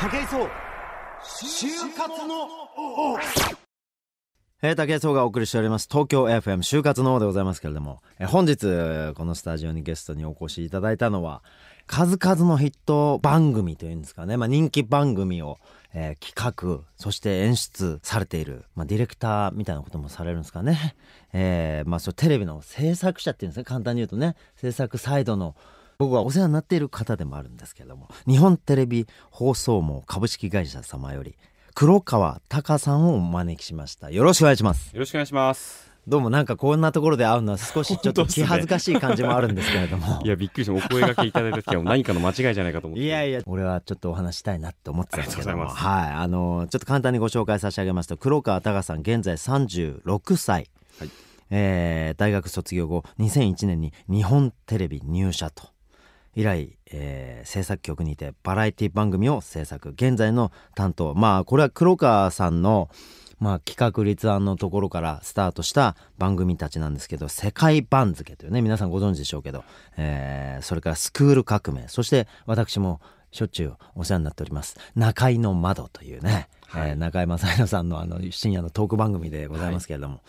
武井壮。就活のえー、竹井壮がお送りしております。東京 FM 就活の方でございますけれども、え本日このスタジオにゲストにお越しいただいたのは数々のヒット番組というんですかね、まあ、人気番組を、えー企画そして演出されている、まあ、ディレクターみたいなこともされるんですかね、えーまあ、そテレビの制作者っていうんですね簡単に言うとね。制作サイドの僕はお世話になっている方でもあるんですけれども日本テレビ放送網株式会社様より黒川隆さんをお招きしました。よろしくお願いします。よろしくお願いします。どうもなんかこんなところで会うのは少しちょっと気恥ずかしい感じもあるんですけれども。いや、びっくりした。お声掛けいただいた時は何かの間違いじゃないかと思って。いやいや俺はちょっとお話したいなって思ってたんですけども。はいあのちょっと簡単にご紹介差し上げますと黒川隆さん現在36歳、はい。えー大学卒業後2001年に日本テレビ入社と以来、えー制作局にてバラエティ番組を制作。現在の担当。まあこれは黒川さんのまあ、企画立案のところからスタートした番組たちなんですけど「世界番付」というね皆さんご存知でしょうけど、えーそれから「スクール革命」そして私もしょっちゅうお世話になっております「中井の窓」というね、はい。えー中井正宏さんのあの深夜のトーク番組でございますけれども、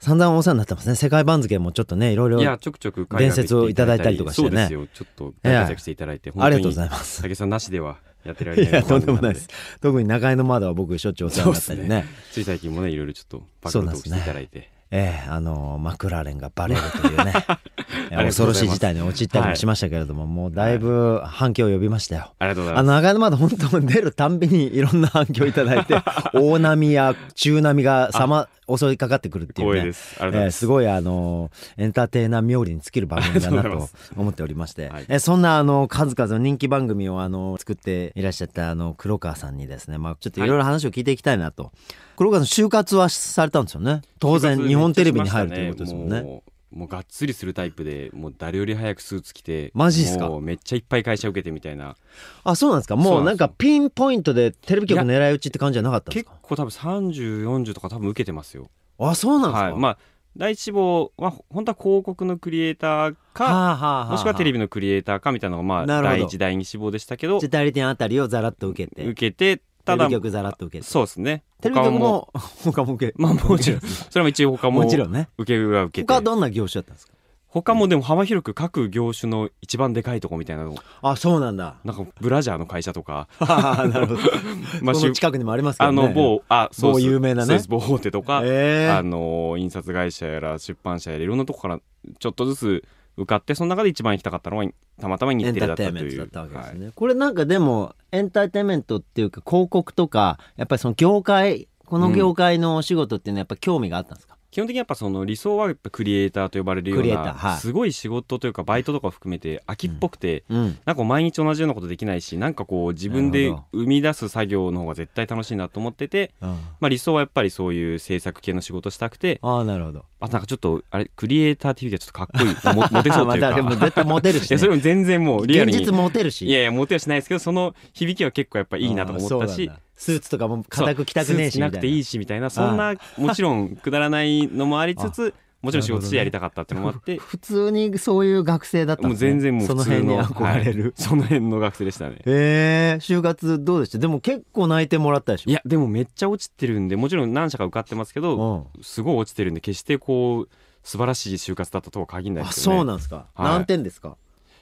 散々お世話になってますね。世界番付もちょっとねいろいろいや、ちょくちょく伝説をいただいたりとかしてね。そうですよ。ちょっと大活躍していただいて、ありがとうございいます。武井さんなしではやってられいない。やとんでもないです。特に中井の窓は僕しょっちゅうお世話になったりね。つい最近もね、いろいろちょっとバックトークしていただいて。ええあのマクラーレンがバレるというね 恐ろしい事態に陥ったりもしましたけれども、もうだいぶ反響を呼びましたよ。ありがとうございまあの中井の窓本当出るたんびにいろんな反響いただいて 大波や中波がさま襲いかかってくるっす。ていうね。す。えーすごいあのエンターテイナー冥利に尽きる番組だなと思っておりまして、はい。えーそんなあの数々の人気番組をあの作っていらっしゃったあの黒川さんにですね、まあ、ちょっとい。ろいろ話を聞いていきたいなと、黒川さん就活はされたんですよね。当然日本テレビに入るということですもんね。もうがっつりするタイプで、もう誰より早くスーツ着て、マジっすか？もうめっちゃいっぱい会社受けてみたいな。あそうなんですか？もうなんかピンポイントでテレビ局狙い撃ちって感じじゃなかったんですか？結構多分30、40とか多分受けてますよ。あそうなんですか、はい。まあ、第一志望は本当は広告のクリエイターか、はあはあはあもしくはテレビのクリエイターかみたいなのがまあなるほど。第一第二志望でしたけどじゃあ代理店あたりをざらっと受けて。受けてただテざらっと受けて。そうですね。テレビ局も他も受けまあもちろん。それも一応他ももちろんね。受けるは受けて。他どんな業種だったんですか？他もでも幅広く各業種の一番でかいとこみたいなの。あそうなんだ。なんかブラジャーの会社とか。あなるほど。まあこの近くにもありますけどあねの某あそう某有名なね。そうです。某大手とか、ええあの印刷会社やら出版社やらいろんなとこからちょっとずつ受かってその中で一番行きたかったのはたまたま日テレだったという。ね、はい。これなんかでもエンターテインメントっていうか広告とかやっぱりその業界この業界のお仕事っていうのはやっぱ興味があったんですか、基本的にやっぱその理想はやっぱクリエイターと呼ばれるような、はい。すごい仕事というかバイトとかを含めて秋っぽくて、うん。なんか毎日同じようなことできないしなんかこう自分で生み出す作業の方が絶対楽しいなと思ってて、うん。まあ、理想はやっぱりそういう制作系の仕事したくてああなるほど。あなんかちょっとあれクリエイターっていうかちょっとかっこいい。モモテそうという またでもか絶対モテるし、ね、いやそれも全然もうリアルに。現実モテるし。いやいやモテはしないですけどその響きは結構やっぱいいなと思ったしスーツとかも固く着たくねえしな。くていいしみたいな。そんなもちろんくだらないのもありつつ もちろん仕事してやりたかったってのもあって、普通にそういう学生だったんもうです、ね、全然もうその普通の辺に憧れる、はい。その辺の学生でしたね。ええ。就活どうでした？でも結構泣いてもらったでしょ。いやでもめっちゃ落ちてるんでもちろん何社か受かってますけどうん。すごい落ちてるんで決してこう素晴らしい就活だったとは限らないあですよね。そうなんですか、はい。何点ですか？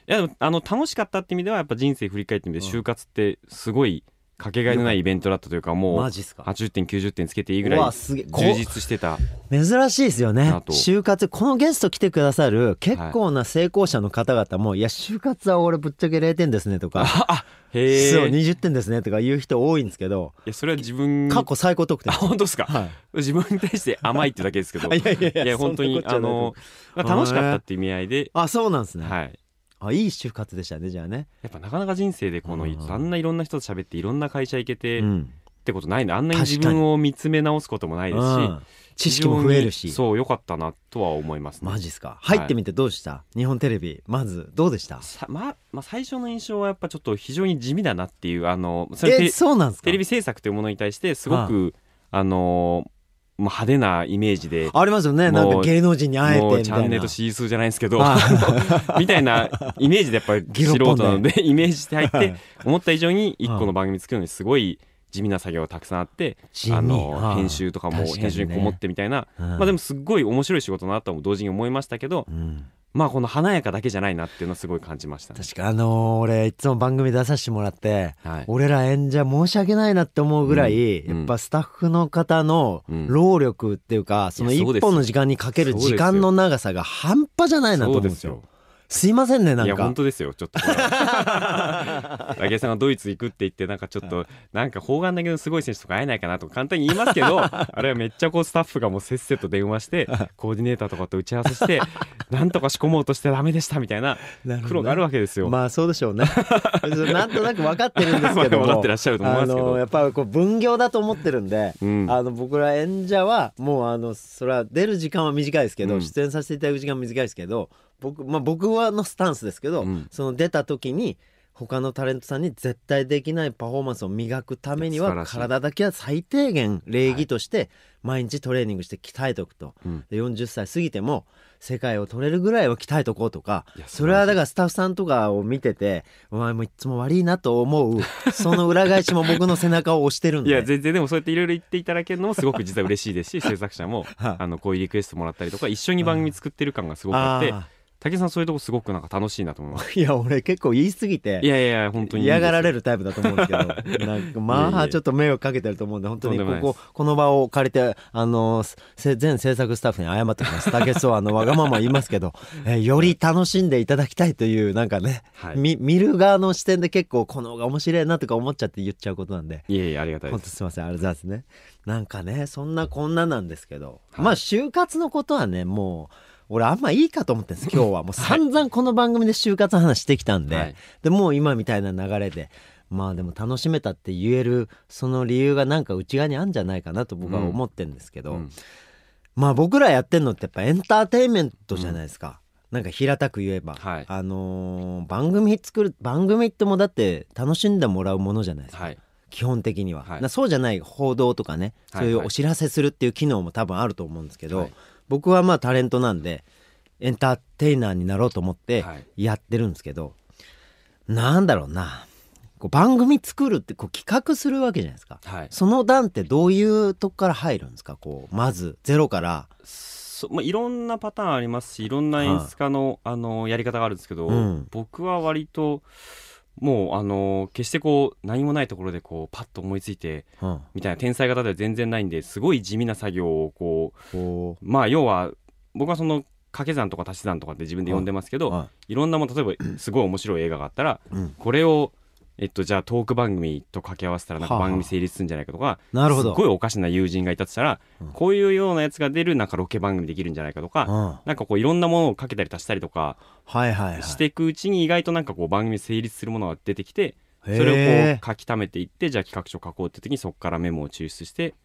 いやでもあの楽しかったって意味ではやっぱ人生振り返ってみてうん。就活ってすごいかけがえのないイベントだったというかもうマジっすか？80点90点つけていいぐらうわいすげえ。こ充実してた。珍しいですよね。なと。就活このゲスト来てくださる結構な成功者の方々も、い、や就活は俺ぶっちゃけ0点ですねとか。へえそう20点ですねとか言う人多いんですけど。いやそれは自分過去最高得点。あ本当ですか？はい。自分に対して甘いってだけですけど。いやいやいや本当にあのまあ楽しかったっていう意味合いで。あそうなんですね、はいあいい就活でしたねじゃあね、やっぱなかなか人生でこのうんあんないろんな人と喋っていろんな会社行けてっうん。てことないんであんなに自分を見つめ直すこともないですしうん。知識も増えるし。そう良かったなとは思いますね。マジっすか。入ってみてどうした、日本テレビ。まずどうでした？さまあまあ最初の印象はやっぱちょっと非常に地味だなっていうあのそれテえレそうなんですか？テレビ制作というものに対してすごくあのう派手なイメージでありますよね。なんか芸能人に会えてもうみたいな。チャンネルとシースーじゃないんですけどあ みたいなイメージでやっぱり素人なのでイメージして入っはい。て思った以上に一個の番組作るのにすごい地味な作業がたくさんあってあのはあ。編集とかも編集にこもってみたいな、うん。まあでもすっごい面白い仕事だなとも同時に思いましたけどうん。まあこの華やかだけじゃないなっていうのはすごい感じましたね。確かあのー俺いつも番組出させてもらってはい。俺ら演者申し訳ないなって思うぐらい、うん。やっぱスタッフの方のうん。労力っていうか、その一いやそうです本の時間にかける時間の長さが半端じゃないなと思うんですよ。すいませんねないんかや本。当ですよちょっと武井さんがドイツ行くって言ってなんかちょっとなんか砲丸投げのすごい選手とか会えないかなとか簡単に言いますけど あれはめっちゃこうスタッフがもうせっせと電話してコーディネーターとかと打ち合わせして なんとか仕込もうとしてダメでしたみたいな苦労があるわけですよ。まあそうでしょうね。なんとなく分かってるんですけども。分かってらっしゃると思いますけどやっぱりこう分業だと思ってるんで、うんあの僕ら演者はもうあのそれは出る時間は短いですけど、うん出演させていただく時間は短いですけど僕,、まあ、僕はのスタンスですけど、うん。その出た時に他のタレントさんに絶対できないパフォーマンスを磨くためには体だけは最低限礼儀として毎日トレーニングして鍛えておくと、うん。で40歳過ぎても世界を取れるぐらいは鍛えとこうとか。それはだからスタッフさんとかを見ててお前もいつも悪いなと思う。その裏返しも僕の背中を押してるんで。いや全然でもそうやっていろいろ言っていただけるのもすごく実は嬉しいですし 制作者もはい。あのこういうリクエストもらったりとか一緒に番組作ってる感がすごくあってあ武井さんそういうとこすごくなんか楽しいなと思います。ー いや俺結構言い過ぎていやいやいや本当に嫌がられるタイプだと思うんですけど。なんかまあえちょっと迷惑かけてると思うんで本当に。こここの場を借りてあのせ全制作スタッフに謝ってきます。竹内はあのわがまま言いますけど、えーより楽しんでいただきたいというなんかね、はい。み見る側の視点で結構この方が面白いなとか思っちゃって言っちゃうことなんで。いえいえありがたい本当です。すみませんありがとうございますね。なんかねそんなこんななんですけど、はい。まあ就活のことはねもう俺あんまいいかと思ってるんです 今日は。もう散々この番組で就活の話してきたんで、はい。でもう今みたいな流れで。まあでも楽しめたって言えるその理由がなんか内側にあるんじゃないかなと僕は思ってるんですけど、うん。まあ僕らやってんのってやっぱエンターテインメントじゃないですか、なんか平たく言えば、はい。あのー番組作る番組ってもうだって楽しんでもらうものじゃないですか、はい。基本的には、そうじゃない報道とかね、はい。そういうお知らせするっていう機能も多分あると思うんですけど、はい僕はまあタレントなんでエンターテイナーになろうと思ってはい。やってるんですけど、なんだろうな。こう番組作るってこう企画するわけじゃないですか。はい。その段ってどういうとこから入るんですか？こうまずゼロから。そまあ、いろんなパターンありますしいろんな演出家の,、あのやり方があるんですけど、うん。僕は割ともうあの決してこう何もないところでこうパッと思いついてうん。みたいな天才型では全然ないんですごい地味な作業をこうこまあ要は僕はその掛け算とか足し算とかって自分で呼んでますけど、いろんなもの例えばすごい面白い映画があったらうん。これをえっと、じゃあトーク番組と掛け合わせたらなんか番組成立するんじゃないかとか、なるほど。すっごいおかしな友人がいたとしたら、うん。こういうようなやつが出るなんかロケ番組できるんじゃないかとか、うん。なんかこういろんなものをかけたり足したりとかはいはいはい。していくうちに意外となんかこう番組成立するものが出てきてそへれをーこう書き溜めていってじゃあ企画書書こうって時にそこからメモを抽出して、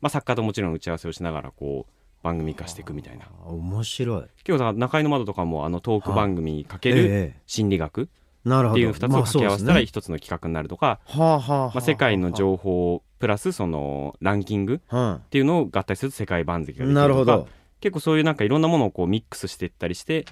まあ、作家ともちろん打ち合わせをしながらこう番組化していくみたいな。あ面白い。結構だから中井の窓とかもあのトーク番組にかけるええ。心理学っていう2つを掛け合わせたら一つの企画になるとか、まあ、世界の情報プラスそのランキング報っていうのを合体すると世界番付ができるなるほとかど。結構そういうなんかいろんなものをこうミックスしていったりして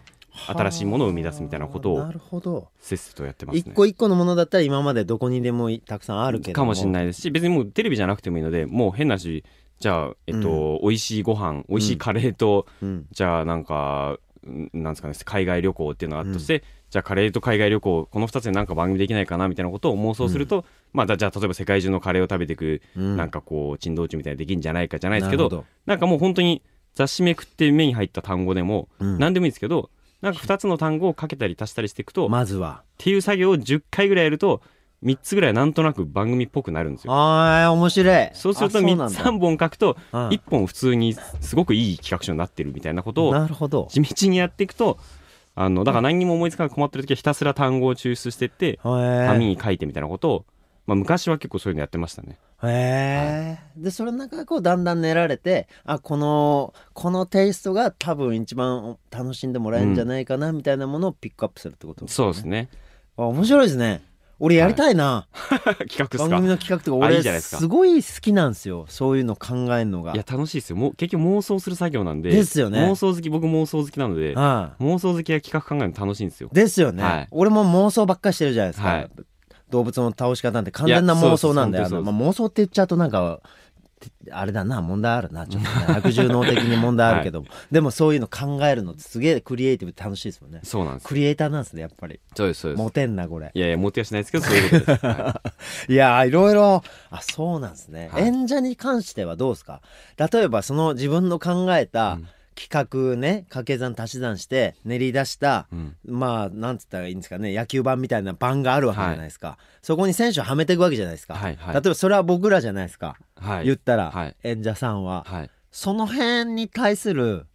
新しいものを生み出すみたいなことをなるほど。せっせとやってますね。一個一個のものだったら今までどこにでもいたくさんあるけどかもしれいないですし別にもうテレビじゃなくてもいいのでもう変なしじゃあえっと、美味しいご飯美味しいカレーと、うん。じゃあなんかんなんですかね海外旅行っていうのがあったとして、じゃあカレーと海外旅行この2つでなんか番組できないかなみたいなことを妄想すると、まあだじゃあ例えば世界中のカレーを食べていく、うん。なんかこう珍道中みたいなのできるんじゃないかじゃないですけどなるほなんかもう本当に雑誌めくって目に入った単語でも、うん。何でもいいんですけどなんか2つの単語をかけたり足したりしていくと、っまずはていう作業を10回ぐらいやると3つぐらいなんとなく番組っぽくなるんですよ。あー面白い。そうするとあ3なんだ。3本書くとうん。1本普通にすごくいい企画書になってるみたいなことを地道にやっていくとあのだから何にも思いつかなく困ってる時はひたすら単語を抽出していって紙紙に書いてみたいなことを、まあ、昔は結構そういうのやってましたね。へえでそれの中でこうだんだん練られてあこのこのテイストが多分一番楽しんでもらえるんじゃないかなみたいなものをピックアップするってことそうですね。あ面白いですね俺やりたいな、企画っすか？番組の企画とかあい俺いじゃないですか。すごい好きなんですよ。そういうの考えるのが。いや楽しいですよ。もう結局妄想する作業なんでですよね。妄想好き僕妄想好きなのでは妄想好きが企画考えるの楽しいんですよ。いですよね、はい。俺も妄想ばっかりしてるじゃないですか、はい。動物の倒し方なんて完全な妄想なんであの、本当にそうですまあ、妄想って言っちゃうとなんかあれだな問題あるな。ちょっとね悪重脳的に問題あるけど、でもそういうの考えるのってすげえクリエイティブで楽しいですもんね。そうなんですクリエイターなんですねやっぱり。そうですそうです。モテんなこれ。いやいやモテはしないですけどそういうことです、はい。やーいろいろ。あそうなんですね、はい。演者に関してはどうですか？例えばその自分の考えたうん。企画ね掛け算足し算して練り出した、うん。まあなんつったらいいんですかね野球盤みたいな盤があるわけじゃないですか、そこに選手をはめていくわけじゃないですか、はいはい。例えばそれは僕らじゃないですか、はい。言ったら、はい。演者さんは、はい。その辺に対する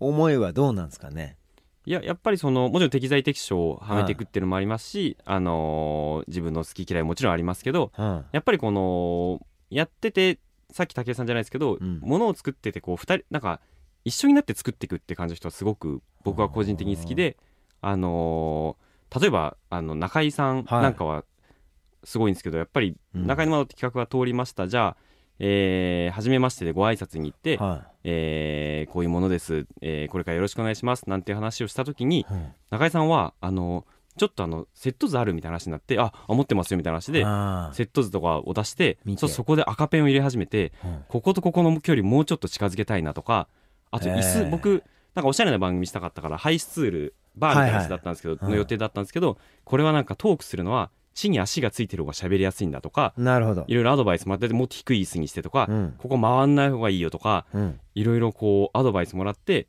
思いはどうなんですかね？いややっぱりそのもちろん適材適所をはめていくっていうのもありますし、あのー自分の好き嫌いもちろんありますけどうん。やっぱりこのやっててさっき武井さんじゃないですけど、うん。ものを作っててこう二人なんか一緒になって作っていくって感じの人はすごく僕は個人的に好きであのー例えばあの中井さんはい。なんかはすごいんですけど、やっぱりうん。中井の窓って企画が通りました、じゃあえー初めましてでご挨拶に行って、はえーこういうものです、えーこれからよろしくお願いします。なんていう話をした時にい、うん。中井さんはあのちょっとあのセット図あるみたいな話になってああ持ってますよみたいな話でセット図とかを出してそうそこで赤ペンを入れ始めてうん。こことここの距離もうちょっと近づけたいなとかあと椅子、へー僕なんかおしゃれな番組したかったからハイスツールバーみたいなやつだったんですけど、はいはい。の予定だったんですけどこれはなんかトークするのは地に足がついてる方が喋りやすいんだとかなるほど。いろいろアドバイスもらってもっと低い椅子にしてとか、うん。ここ回んない方がいいよとかうん。いろいろこうアドバイスもらって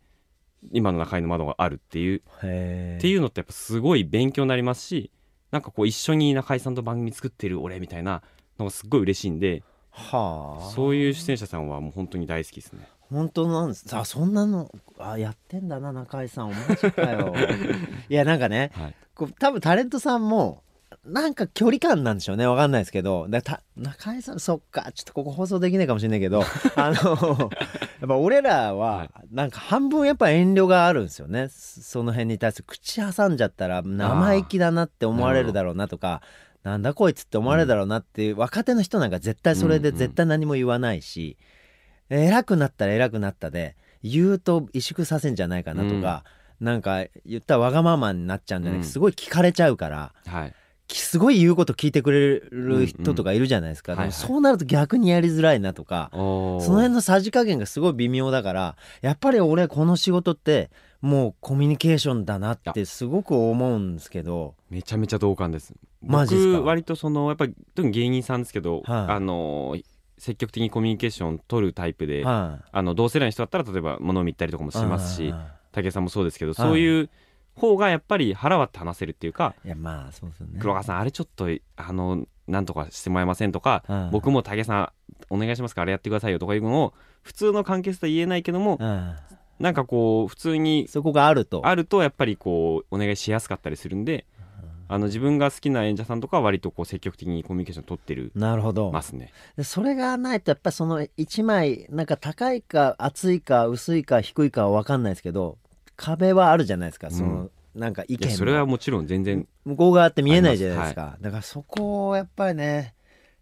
今の中井の窓があるっていうっていうのってやっぱすごい勉強になりますしなんかこう一緒に中井さんと番組作ってる俺みたいなのがすっごい嬉しいんではあ。そういう出演者さんはもう本当に大好きですね。本当なんです。あそんなのあやってんだな中井さん。マジかよ。いやなんかねはい。こう多分タレントさんもなんか距離感なんでしょうね。わかんないですけど。だた中井さんそっか。ちょっとここ放送できないかもしれないけど。あのやっぱ俺らははなんか半分やっぱ遠慮があるんですよね。そその辺に対する口挟んじゃったら生意気だなって思われるだろうなとかなんだこいつって思われるだろうなっていう若手の人なんか絶対それでうんうん。絶対何も言わないし、偉くなったら偉くなったで言うと萎縮させんじゃないかなとか、なんか言ったらわがままになっちゃうんじゃなくてうん。すごい聞かれちゃうから、はい。きすごい言うこと聞いてくれる人とかいるじゃないですか、うんうん。はいはいそうなると逆にやりづらいなとか、おー。その辺のさじ加減がすごい微妙だからやっぱり俺この仕事ってもうコミュニケーションだなってすごく思うんですけど。めちゃめちゃ同感です。マジっす割とそのやっぱり特に芸人さんですけど、はい。あの積極的にコミュニケーション取るタイプで、はい。あの同世代の人だったら例えば物を見たりとかもしますしあ武井さんもそうですけど、い。そういう方がやっぱり腹割って話せるっていうか、ーいやまあそうですよね。黒川さんあれちょっとあのなんとかしてもらえませんとか、はい僕も武井さんお願いしますからあれやってくださいよとかいうのを普通の関係性とは言えないけども、うん。なんかこう普通にそこがあると。あるとやっぱりこうお願いしやすかったりするんで、あの自分が好きな演者さんとかは割とこう積極的にコミュニケーション取ってるなるほど。ますね。でそれがないとやっぱりその1枚なんか高いか厚いか薄いか低いかは分かんないですけど壁はあるじゃないですか。その、なんか意見それはもちろん全然。向こう側って見えないじゃないですか。だからそこをやっぱりね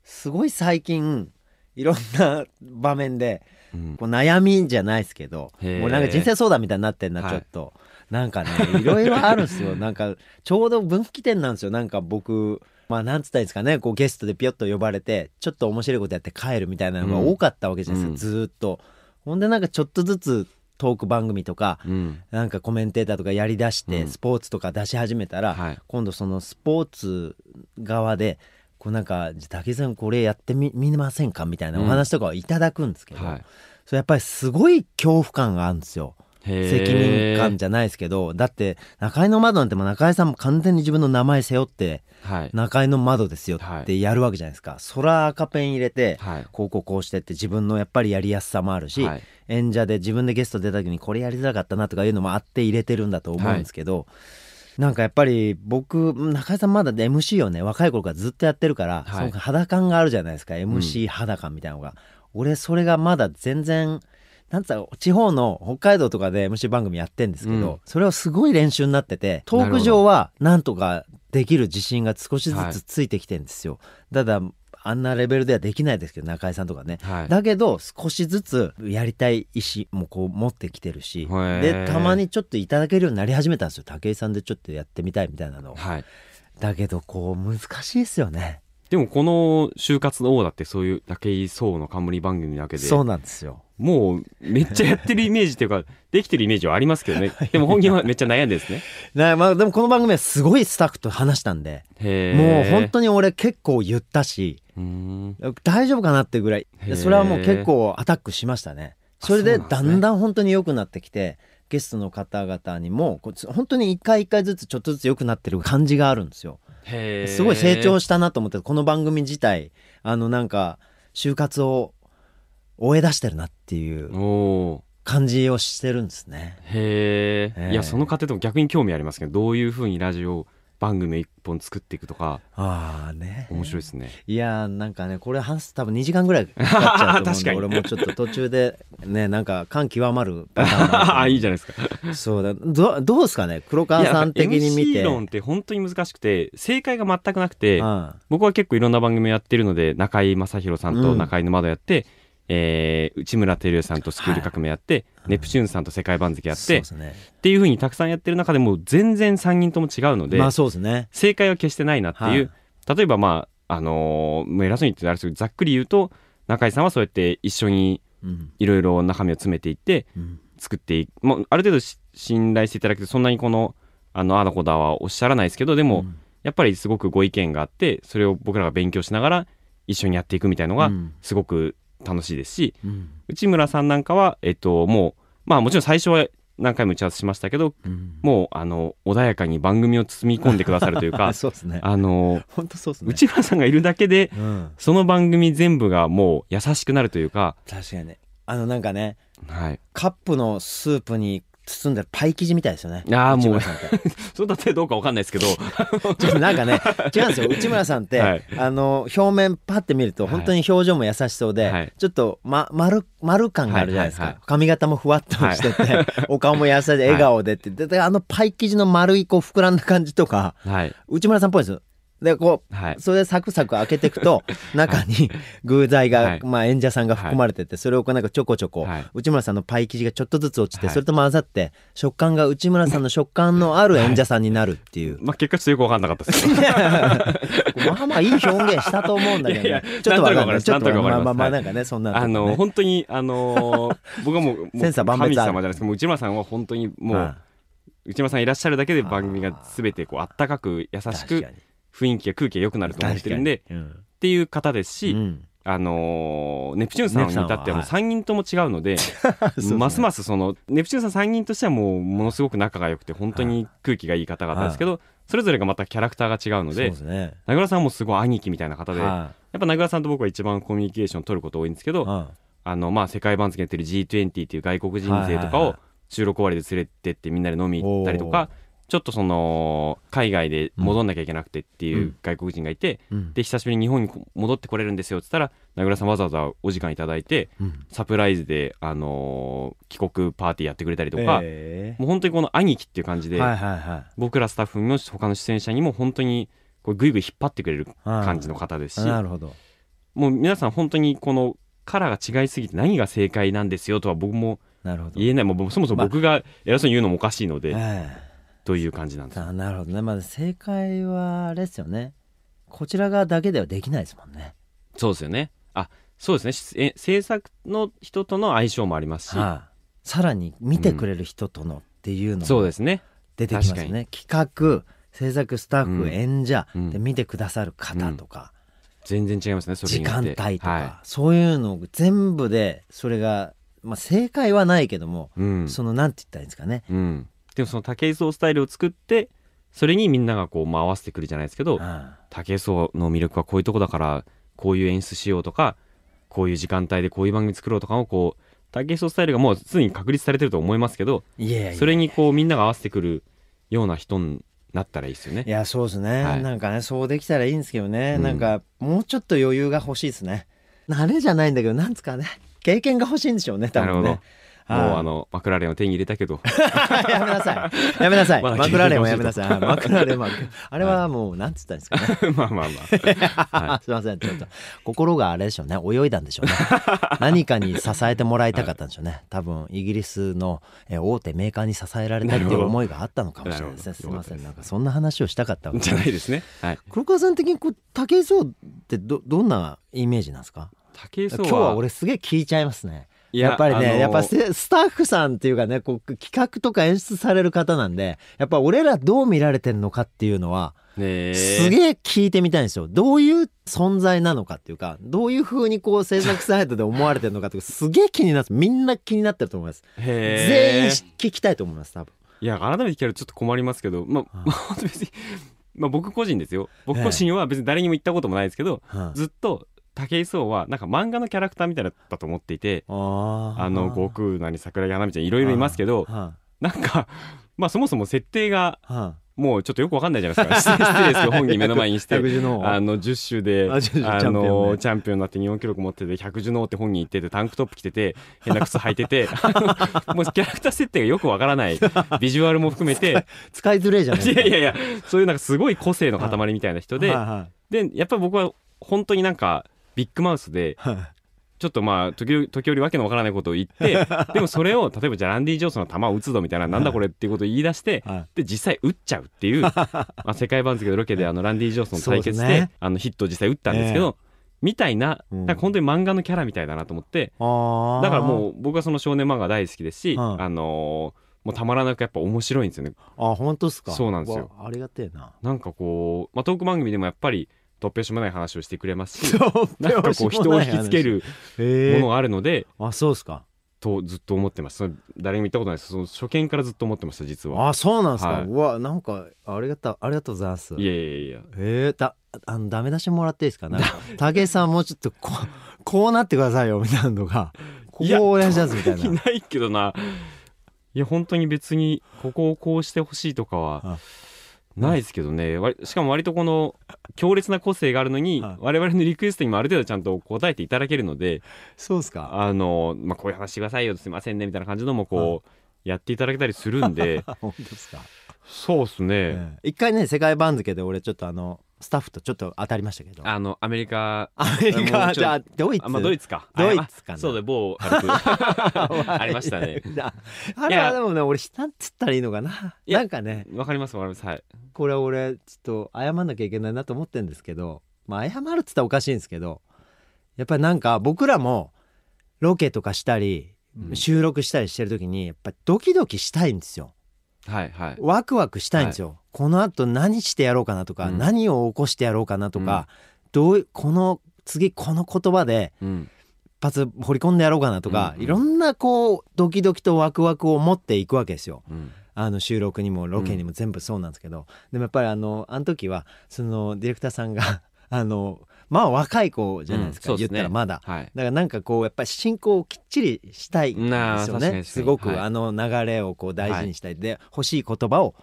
すごい最近いろんな場面でうん。こう悩みじゃないですけどもうなんか人生相談みたいになってんなはいちょっと、なんかねいろいろあるんですよ。なんかちょうど分岐点なんですよ。なんか僕まあなんつったんですかねこうゲストでピヨッと呼ばれてちょっと面白いことやって帰るみたいなのが多かったわけじゃないですか、ずーっと。ほんでなんかちょっとずつトーク番組とかうん。なんかコメンテーターとかやりだして、うん。スポーツとか出し始めたら、はい。今度そのスポーツ側でこうなんか「武井さんこれやってみ見ませんか?」みたいなお話とかをいただくんですけど、はい。それやっぱりすごい恐怖感があるんですよ責任感じゃないですけどだって中井の窓なんてもう中井さんも完全に自分の名前背負ってはい。中井の窓ですよはい。ってやるわけじゃないですか、そら赤ペン入れて、はい。こうこうこうしてって自分のやっぱりやりやすさもあるし、はい。演者で自分でゲスト出た時にこれやりづらかったなとかいうのもあって入れてるんだと思うんですけど、なんかやっぱり僕中井さんまだ MC をね。若い頃からずっとやってるから、はい。その肌感があるじゃないですか。MC 肌感みたいなのが、俺それがまだ全然なんつうの地方の北海道とかで MC 番組やってんですけど、うん。それはすごい練習になっててトーク上はなんとかできる自信が少しずはい。つついてきてんですよ、ただあんなレベルではできないですけど中井さんとかね。はい。だけど少しずつやりたい意思もこう持ってきてるしでたまにちょっといただけるようになり始めたんですよ武井さんでちょっとやってみたいみたいなのをはいだけどこう難しいですよねでもこの就活の王だってそういう武井壮の冠番組なわけでそうなんですよ。もうめっちゃやってるイメージっていうか できてるイメージはありますけどね。でも本人はめっちゃ悩んでですね。なまあでもこの番組はすごいスタッフと話したんでへもう本に当に俺結構言ったし大丈夫かなってぐらい。それはもう結構アタックしましたね。それでだんだん本当に良くなってきてゲストの方々にも本当に一回一回ずつちょっとずつ良くなってる感じがあるんですよすごい成長したなと思ってこの番組自体あのなんか就活を終え出してるなっていう感じをしてるんですね。へえ、ええいやその過程とも逆に興味ありますけどどういうふうにラジオ番組を一本作っていくとかああね。面白いですね。いやーなんかねこれ話す多分2時間ぐらいかかっちゃうと思う 俺もちょっと途中でねなんか感極まるパターンもあ あるいいじゃないですか。そうだ。どどうですかね？黒川さん的に見いてや MC 論って本当に難しくて正解が全くなくてうん。僕は結構いろんな番組やってるので中居正広さんとうん。中居の窓やって、えー内村照代さんとスクール革命やって、ネプチューンさんと世界番付やって、うですね。ていうふうにたくさんやってる中でもう全然3人とも違うので、まあそうですね。正解は決してないなっていう、はい。例えばまああのー偉そうに言ってあれですけどざっくり言うと中居さんはそうやって一緒にうん。いろいろ中身を詰めていってうん。作っていく。もうある程度し信頼していただけてそんなにこのあのあだこだはおっしゃらないですけどでも、うん。やっぱりすごくご意見があってそれを僕らが勉強しながら一緒にやっていくみたいのがうん。すごく楽しいですし、うん。内村さんなんかは、えっと、もうまあもちろん最初は何回も打ち合わせしましたけどうん。もうあの穏やかに番組を包み込んでくださるというか そうですね。あの本当そうですね。内村さんがいるだけでうんその番組全部がもう優しくなるというか、確かにね。あのなんかねはい、カップのスープに包んでるパイ生地みたいですよね。あーもう。そうだって。どうかわかんないですけど。ちょっとなんかね違うんですよ。内村さんって、はい。あの表面パッて見るとはい。本当に表情も優しそうで、はい。ちょっと、ま、丸丸感があるじゃないですか、はいはいはい。髪型もふわっとしてて、お顔も優しい笑顔でって、でであのパイ生地の丸いこう膨らんだ感じとかはい。内村さんっぽいんですよでこうはい。それでサクサク開けていくと 中に具材が、はい。まあ、演者さんが含まれててそれをこうなんかちょこちょこ、はい。内村さんのパイ生地がちょっとずつ落ちて、はい。それと混ざって食感が内村さんの食感のある演者さんになるっていう、まあ結果ちょっとよくわかんなかったですけど まあまあいい表現したと思うんだけど、ね、いやいやちょっとわかんない。ちょっとまあまあまあはないんかね、そんなね。あの本当にあの 僕はもうもう千差万別ある。神様じゃないですかもう内村さんは本当にもう、は内村さんいらっしゃるだけで番組が全てこうあったかく優いしく雰囲気が空気が良くなると思ってるんでうん。ていう方ですし、うん。あのーネプチューンさんに至ってはもうネプさん3人とも違うので、ますますそのネプチューンさん3人としてはもうものすごく仲が良くて本当に空気がいい方々ですけど、それぞれがまたキャラクターが違うのでですね。名倉さんもすごい兄貴みたいな方で、やはっぱ名倉さんと僕は一番コミュニケーション取ること多いんですけど、い。はあのまあ世界番付やってる G20 っていう外国人勢とかをはいはいはい収録終わりで連れてってみんなで飲み行ったりとおー。かちょっとその海外で戻んなきゃいけなくてっていううん外国人がいて、いうんで久しぶりに日本に戻ってこれるんですよっつったら名倉さんわざわざお時間いただいてうんサプライズで、あのー帰国パーティーやってくれたりとか、えもう本当にこの兄貴っていう感じで、ーはいはいは僕らスタッフの他の出演者にも本当にこうぐいぐい引っ張ってくれる。感じの方ですし、なるほど。もう皆さん本当にこのカラーが違いすぎて何が正解なんですよとは僕もなるほど。言えないもうそもそも僕が偉そうに言うのもおかしいので、えという感じなんです。えあなるほどね。まあ正解はあれですよね。こちら側だけではできないですもんね。そうですよね。あそうですね。しえ制作の人との相性もありますし、はい。さらに見てくれる人とのっていうのもそうですね。出てきますよね。企画、制作スタッフ、うん。演者うん。で見てくださる方とか。全然違いますねそれ時間帯とか、はそういうの全部でそれが、まあ、正解はないけども、いうん。そのなんて言ったらいいんですかね、うん、でもその武井壮スタイルを作ってそれにみんながこうまあ合わせてくるじゃないですけどあ武井壮の魅力はこういうとこだからこういう演出しようとかこういう時間帯でこういう番組作ろうとかをこう武井壮スタイルがもうすでに確立されてると思いますけどそれにこうみんなが合わせてくるような人になったらいいですよね。い。やそうですね、はい。なんかねそうできたらいいんですけどね、うん。なんかもうちょっと余裕が欲しいですね。慣れじゃないんだけどなんつかね。経験が欲しいんでしょうね多分ね。なるほど。はいもうあのマクラーレンを手に入れたけど。やめなさい。やめなさい。まだマクラーレンはやめなさい。はいマクラーレンはあれはもうなんつったんですかね。まあまあまあ、はい。すいません。ちょっと心があれでしょうね。泳いだんでしょうね。何かに支えてもらいたかったんでしょうね。多分イギリスのえー大手メーカーに支えられたっていう思いがあったのかもしれないですね。すいません。なんかそんな話をしたかったわけじゃない。ですね。はい。黒川さん的にこう武井壮ってどどんなイメージなんですか？武井壮今日は俺すげえ聞いちゃいますねいやっぱりね、あのーやっぱススタッフさんっていうかねこう企画とか演出される方なんでやっぱ俺らどう見られてんのかっていうのはねえ。すげえ聞いてみたいんですよ。どういう存在なのかっていうかどういう風にこう制作サイトで思われてるのかっていうかすげえ気になってみんな気になってると思います。全へ員聞きたいと思います多分。いや改めて聞かれるとちょっと困りますけど まあ、はいまあ別に、まあ、僕個人ですよ。僕個人は別に誰にも言ったこともないですけど、はいずっと武井壮はなんか漫画のキャラクターみたいだったと思っていてあの悟空なり桜木花道ちゃんいろいろいますけどはなんかまあそもそも設定がもうちょっとよくわかんないじゃないですか。失礼ですけど本人目の前にしいてあの10種であ10種あチャンピオンね。のチャンピオンになって日本記録持ってて百獣の王って本人言っててタンクトップ着てて変な靴履いてて もうキャラクター設定がよくわからない。ビジュアルも含めて。使いづれえじゃないいやいやいやそういうなんかすごい個性の塊みたいな人ででやっぱり僕は本当になんかビッグマウスではい。ちょっとまあ時折時折わけのわからないことを言って でもそれを例えばじゃあランディ・ジョースの球を打つぞみたいななんだこれっていうことを言い出してはい。で実際打っちゃうっていう、まあ、世界番付のロケであのランディ・ジョースの対決でね。あのヒットを実際打ったんですけど、みたいなうん。なんか本当に漫画のキャラみたいだなと思ってだからもう僕はその少年漫画大好きですし、はい。あのーもうたまらなくやっぱ面白いんですよね。あ本当ですか。そうなんですよ。わありがてえな。なんかこう、まあ、トーク番組でもやっぱり突拍子もない話をしてくれますし なんかこう人を引きつけるえ。ものがあるので、あそうですか。とずっと思ってます。誰にも言ったことないです。その初見からずっと思ってました実は。あそうなんですか、はい。うわなんかありがとうありがとうございます。いやいやいやえー、だあのダメ出しもらっていいですか？なんか武井さんもうちょっとこう こうなってくださいよみたいなのが。こいやこをお願いしますみたいいなないけどな。いや本当に別にここをこうしてほしいとかはあないですけどね。わしかも割とこの強烈な個性があるのにはい。我々のリクエストにもある程度ちゃんと答えていただけるのでそうですか。あの、まあ、こういう話してくださいよすいませんねみたいな感じのもこうやっていただけたりするんで。本当ですか、そうっすね、ええ。一回ね世界番付で俺ちょっとあのスタッフとちょっと当たりましたけど。あのアメリカ。アメリカじゃあドイツ？あまあドイツか。ドイツかそうだ某 ありましたね。ああれはでもね俺なんつったらいいのかな？なんかね。わかりますわかります。はい。これ俺ちょっと謝んなきゃいけないなと思ってるんですけど。まあ謝るっつったらおかしいんですけど。やっぱりなんか僕らもロケとかしたりうん。収録したりしてる時にやっぱりドキドキしたいんですよはいはい。ワクワクしたいんですよ、このあと何してやろうかなとか、うん。何を起こしてやろうかなとか、どういこの次この言葉でうん。一発掘り込んでやろうかなとか、うんうん。いろんなこうドキドキとワクワクを持っていくわけですよ。うん。あの収録にもロケにも全部そうなんですけど、でもやっぱりあのあの時はそのディレクターさんが あのまあ若い子じゃないですか、言っうんすね。たらまだ。はい。だからなんかこうやっぱり進行をきっちりしたい。んですよね。すごく、はい。あの流れをこう大事にしたい、で欲しい言葉を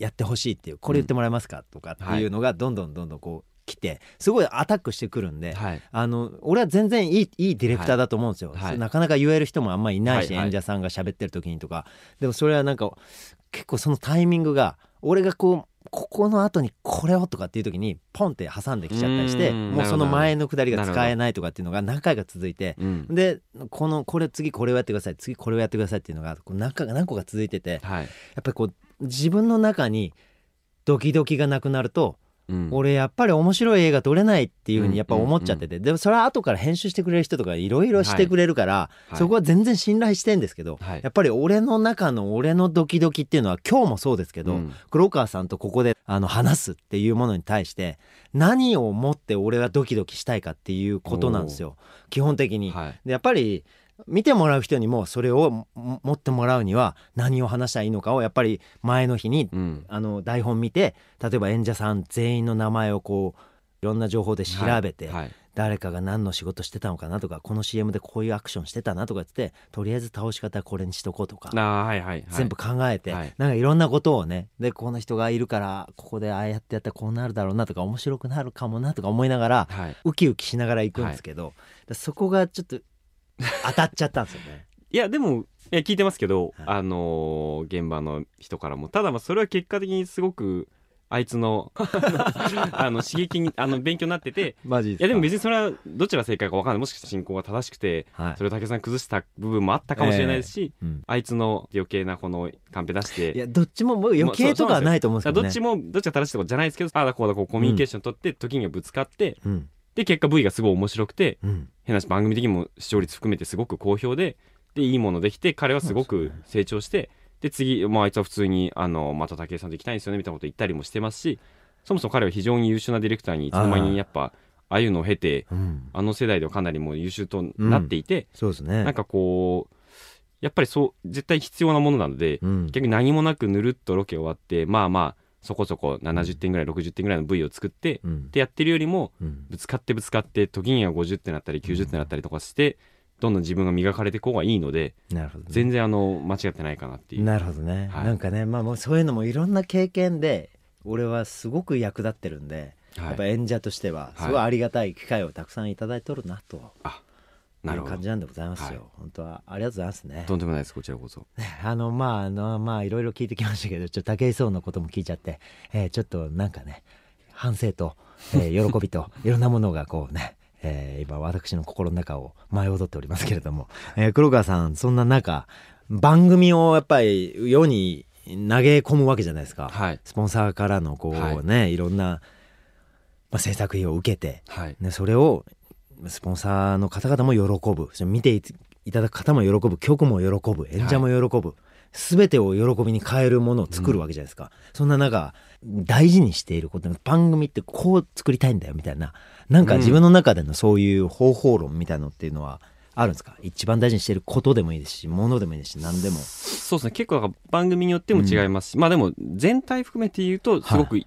やってほしいっていうこれ言ってもらえますか、とかっていうのがどんどんどんどんこう来てすごいアタックしてくるんで、はい。あの俺は全然いいいいディレクターだと思うんですよ、はい。なかなか言える人もあんまいないし、はい。はい。演者さんが喋ってる時にとか。でもそれはなんか結構そのタイミングが俺がこうここの後にこれをとかっていう時にポンって挟んできちゃったりしてうん。もうその前のくだりが使えないとかっていうのが何回か続いてうん。でこのこれ次これをやってください次これをやってくださいっていうのが何回か何個か続いててはい。やっぱりこう自分の中にドキドキがなくなるとうん。俺やっぱり面白い映画撮れないっていうふうにやっぱ思っちゃってて、でもそれは後から編集してくれる人とかいろいろしてくれるから、はい。そこは全然信頼してんですけど、はい。やっぱり俺の中の俺のドキドキっていうのは今日もそうですけど、うん。黒川さんとここであの話すっていうものに対して何をもって俺がドキドキしたいかっていうことなんですよ。基本的に。はい。でやっぱり見てもらう人にもそれをも持ってもらうには何を話したらいいのかをやっぱり前の日にうん。あの台本見て例えば演者さん全員の名前をこういろんな情報で調べて、はい。誰かが何の仕事してたのかなとかこの CM でこういうアクションしてたなとかってとりあえず倒し方はこれにしとこうとか、はいはいはい。全部考えて、はい。なんかいろんなことをねでこの人がいるからここでああやってやったらこうなるだろうなとか面白くなるかもなとか思いながらはい。ウキウキしながら行くんですけど、だそこがちょっと当たっちゃったんですよね。いやでもいや聞いてますけど、はい。あのー現場の人からもただまあそれは結果的にすごくあいつの あの刺激にあの勉強になっててマジいやでも別にそれはどちら正解か分かんない。もしかしたら進行が正しくてはい。それを武さん崩した部分もあったかもしれないですし、うん。あいつの余計なこのカンペ出していやどっちももう余計とかはないと思うんですけどね。どっちもどっちが正しいとかじゃないですけどああだこうだこうコミュニケーション取って時にはぶつかって、うんで結果 V がすごい面白くてうん。変な話番組的にも視聴率含めてすごく好評ででいいものできて彼はすごく成長してで次、まあ、あいつは普通にあのまた武井さんと行きたいんですよねみたいなこと言ったりもしてますしそもそも彼は非常に優秀なディレクターにいつの間にやっぱああいうのを経てうんあの世代ではかなりもう優秀となっていて、そうですね。なんかこうやっぱりそう絶対必要なものなので、うん。逆に何もなくぬるっとロケ終わってまあまあそこそこ70点ぐらい60点ぐらいの V を作って、うん。ってやってるよりもうん。ぶつかってぶつかって時には50点だったり90点だったりとかしてどんどん自分が磨かれていこうがいいのでなるほどね。全然あの間違ってないかなっていう。なるほどね、はい。なんかねまあもうそういうのもいろんな経験で俺はすごく役立ってるんで、はい。やっぱ演者としてははい。すごいありがたい機会をたくさんいただいとるなと。ないるほどう感じなんでございますよ、はい本当は。ありがとうございますね。とんでもないですこちらこそ。あのまああのまあいろいろ聞いてきましたけどちょっと武井壮のことも聞いちゃって、えーちょっとなんかね反省と、えー 喜びといろんなものがこうね、えー今私の心の中を舞い踊っておりますけれども、えー黒川さんそんな中番組をやっぱり世に投げ込むわけじゃないですか、はい。スポンサーからのこうね、い、ろんな、まあ、制作費を受けて、はい。ね、それをスポンサーの方々も喜ぶ。見ていいただく方も喜ぶ。局も喜ぶ。演者も喜ぶ、全てを喜びに変えるものを作るわけじゃないですか、そんな中大事にしていること番組ってこう作りたいんだよみたいな。なんか自分の中でのそういう方法論みたいのっていうのはあるんですか？一番大事にしていることでもいいですしものでもいいですし何でも。そうですね。結構番組によっても違いますし、まあでも全体含めて言うとすごく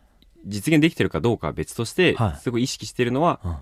実現できてるかどうかは別として、はい。すごい意識してるのは、うん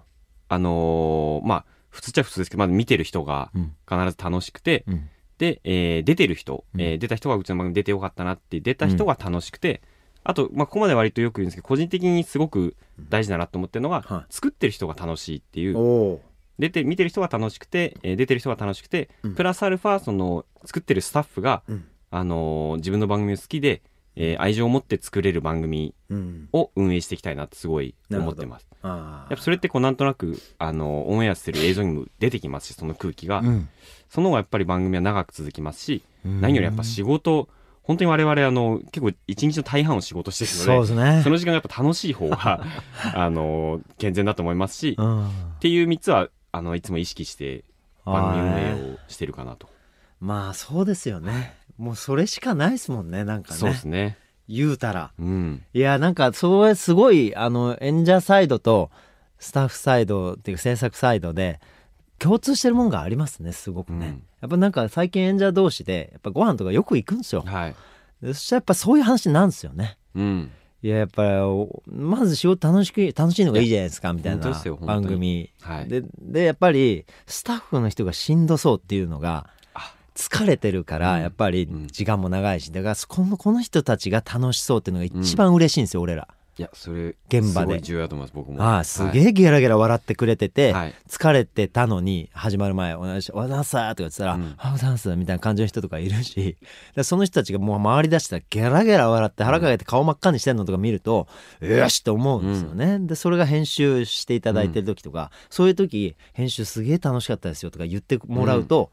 あのーまあ普通っちゃ普通ですけどまず見てる人がうん。必ず楽しくて、うん。で、えー出てる人、うん。えー出た人がうちの番組出てよかったなって出た人が楽しくて、あと、まあ、ここまで割とよく言うんですけど個人的にすごく大事だなと思ってるのが、はい。作ってる人が楽しいっていう。お出て見てる人が楽しくて、えー出てる人が楽しくて、うん。プラスアルファその作ってるスタッフが、うん。あのー自分の番組を好きで、えー愛情を持って作れる番組うん。を運営していきたいなってすごい思ってます。あやっぱそれってこうなんとなく、あのーオンエアしてる映像にも出てきますしその空気が、うん。その方がやっぱり番組は長く続きますし、うん。何よりやっぱ仕事本当に我々あの結構一日の大半を仕事してるのでそうですね。その時間がやっぱ楽しい方が あの健全だと思いますし、っうん。ていう3つはあのいつも意識して番組運営をしてるかなと、まあそうですよねもうそれしかないですもんねなんかね。そうですね。言うたら。うん。いやなんかそれすごいあの演者サイドとスタッフサイドっていうか制作サイドで共通してるもんがありますねすごくね、うん。やっぱなんか最近演者同士でやっぱご飯とかよく行くんですよ。はい。でそしたらやっぱそういう話なんですよね。うん。いややっぱまず仕事楽しく楽しいのがいいじゃないですかみたいな番組。はい。ででやっぱりスタッフの人がしんどそうっていうのがあ疲れてるからうん。やっぱりうん。時間も長いしだからこのこの人たちが楽しそうっていうのが一番嬉しいんですよ、俺ら。いやそれ現場で。すごい重要だと思います僕も。ああすげえゲラゲラ笑ってくれてて、はい。疲れてたのに始まる前「お願いしおはようございます」とか言ってたら「うん。おはようございます」みたいな感じの人とかいるしでその人たちがもう回り出したらゲラゲラ笑って腹かけて顔真っ赤にしてんのとか見ると、よしと思うんですよね、でそれが編集していただいてる時とか、そういう時編集すげえ楽しかったですよとか言ってもらうと、